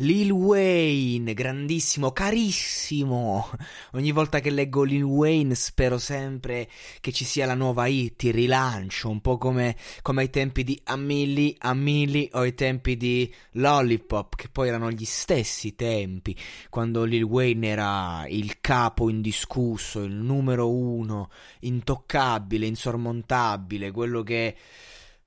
Lil Wayne, grandissimo, carissimo. Ogni volta che leggo Lil Wayne spero sempre che ci sia la nuova hit, il rilancio, un po' come, come ai tempi di Amelie, Amelie o ai tempi di Lollipop, che poi erano gli stessi tempi, quando Lil Wayne era il capo indiscusso, il numero uno, intoccabile, insormontabile, quello che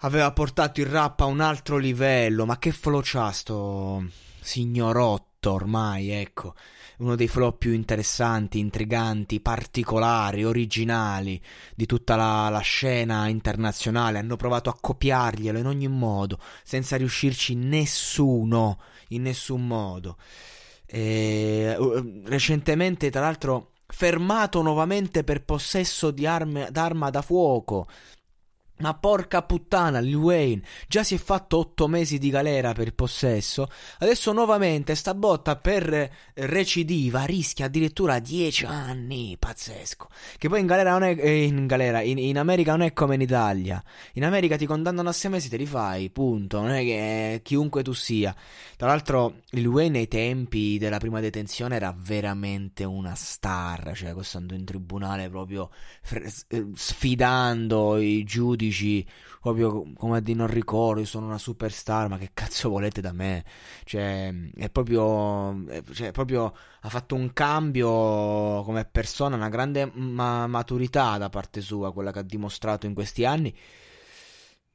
aveva portato il rap a un altro livello. Ma che flow c'ha sto signorotto ormai, ecco. Uno dei flow più interessanti, intriganti, particolari, originali di tutta la, la scena internazionale. Hanno provato a copiarglielo in ogni modo, senza riuscirci nessuno, in nessun modo. E, recentemente, tra l'altro, fermato nuovamente per possesso di arme, d'arma da fuoco. Ma porca puttana, Lil Wayne già si è fatto otto mesi di galera per possesso, adesso nuovamente sta botta per recidiva rischia addirittura dieci anni, pazzesco. Che poi in galera non è, eh, in galera, in, in, America non è come in Italia. In America ti condannano a sei mesi, te li fai, punto, non è che eh, chiunque tu sia. Tra l'altro Lil Wayne ai tempi della prima detenzione era veramente una star, cioè stando in tribunale proprio fre- eh, sfidando i giudici dici proprio come di non ricordo, io sono una superstar, ma che cazzo volete da me? Cioè, è proprio, cioè, proprio ha fatto un cambio come persona, una grande ma- maturità da parte sua, quella che ha dimostrato in questi anni.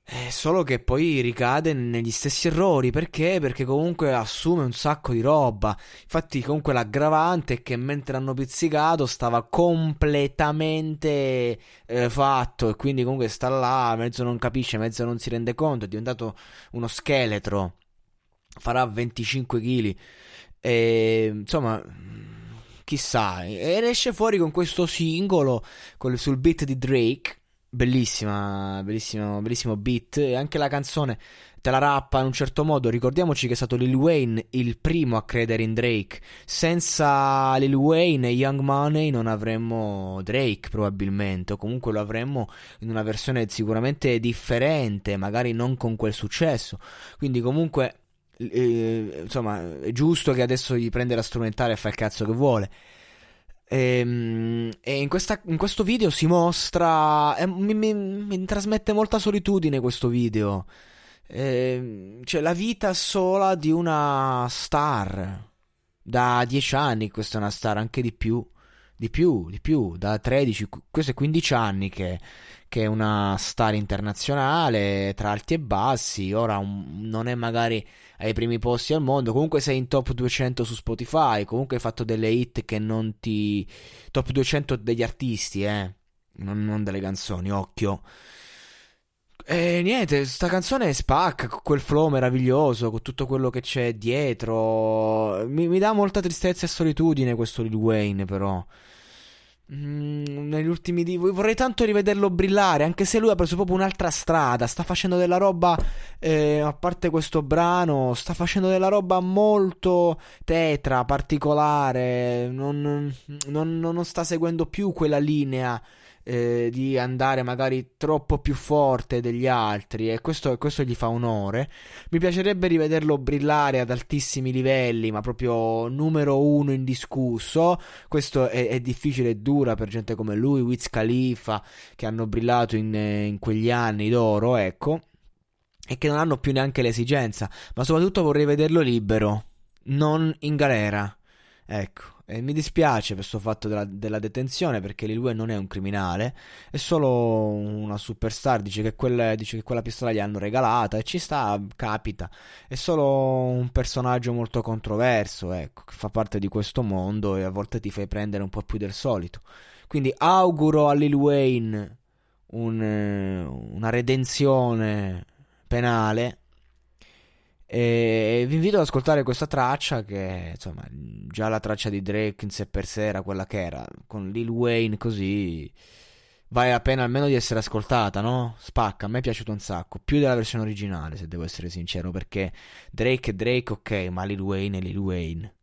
È solo che poi ricade negli stessi errori. Perché? Perché comunque assume un sacco di roba. Infatti, comunque l'aggravante è che mentre l'hanno pizzicato stava completamente eh, fatto. E quindi comunque sta là, mezzo non capisce, mezzo non si rende conto. È diventato uno scheletro. Farà 25 kg. E insomma chissà, ed esce fuori con questo singolo sul beat di Drake Bellissima, bellissimo, bellissimo beat e anche la canzone te la rappa in un certo modo. Ricordiamoci che è stato Lil Wayne il primo a credere in Drake. Senza Lil Wayne e Young Money non avremmo Drake probabilmente, o comunque lo avremmo in una versione sicuramente differente, magari non con quel successo. Quindi comunque eh, insomma, è giusto che adesso gli prenda la strumentale e fa il cazzo che vuole. E, ehm, e in, questa, in, questo video si mostra. Eh, mi, mi, mi, trasmette molta solitudine questo video. Eh, cioè, la vita sola di una star. Da 10 anni, questa è una star, anche di più. Di più, di più, da 13, questo è 15 anni che, che è una star internazionale, tra alti e bassi. Ora un, non è magari ai primi posti al mondo. Comunque sei in top 200 su Spotify. Comunque hai fatto delle hit che non ti. Top 200 degli artisti, eh. Non, non delle canzoni, occhio. E niente, sta canzone spacca con quel flow meraviglioso, con tutto quello che c'è dietro. Mi, mi dà molta tristezza e solitudine questo Lil Wayne, però. Mm, negli ultimi di vorrei tanto rivederlo brillare, anche se lui ha preso proprio un'altra strada. Sta facendo della roba, eh, a parte questo brano, sta facendo della roba molto tetra, particolare. Non, non, non sta seguendo più quella linea eh, di andare magari troppo più forte degli altri e questo, questo, gli fa onore. Mi piacerebbe rivederlo brillare ad altissimi livelli, ma proprio numero uno indiscusso. Questo è, è difficile e dura per gente come lui, Wiz Khalifa, che hanno brillato in, in quegli anni d'oro, ecco. E che non hanno più neanche l'esigenza, ma soprattutto vorrei vederlo libero, non in galera. Ecco, E mi dispiace per questo fatto della, della, detenzione perché Lil Wayne non è un criminale, è solo una superstar, dice che, quelle, dice che quella pistola gli hanno regalata e ci sta, capita. È solo un personaggio molto controverso, ecco, che fa parte di questo mondo e a volte ti fai prendere un po' più del solito. Quindi auguro a Lil Wayne un, una redenzione penale e vi invito ad ascoltare questa traccia che, insomma, già la traccia di Drake in sé per sé era quella che era, con Lil Wayne così vale la pena almeno di essere ascoltata, no? Spacca, a me è piaciuto un sacco, più della versione originale, se devo essere sincero, perché Drake è Drake, ok, ma Lil Wayne è Lil Wayne.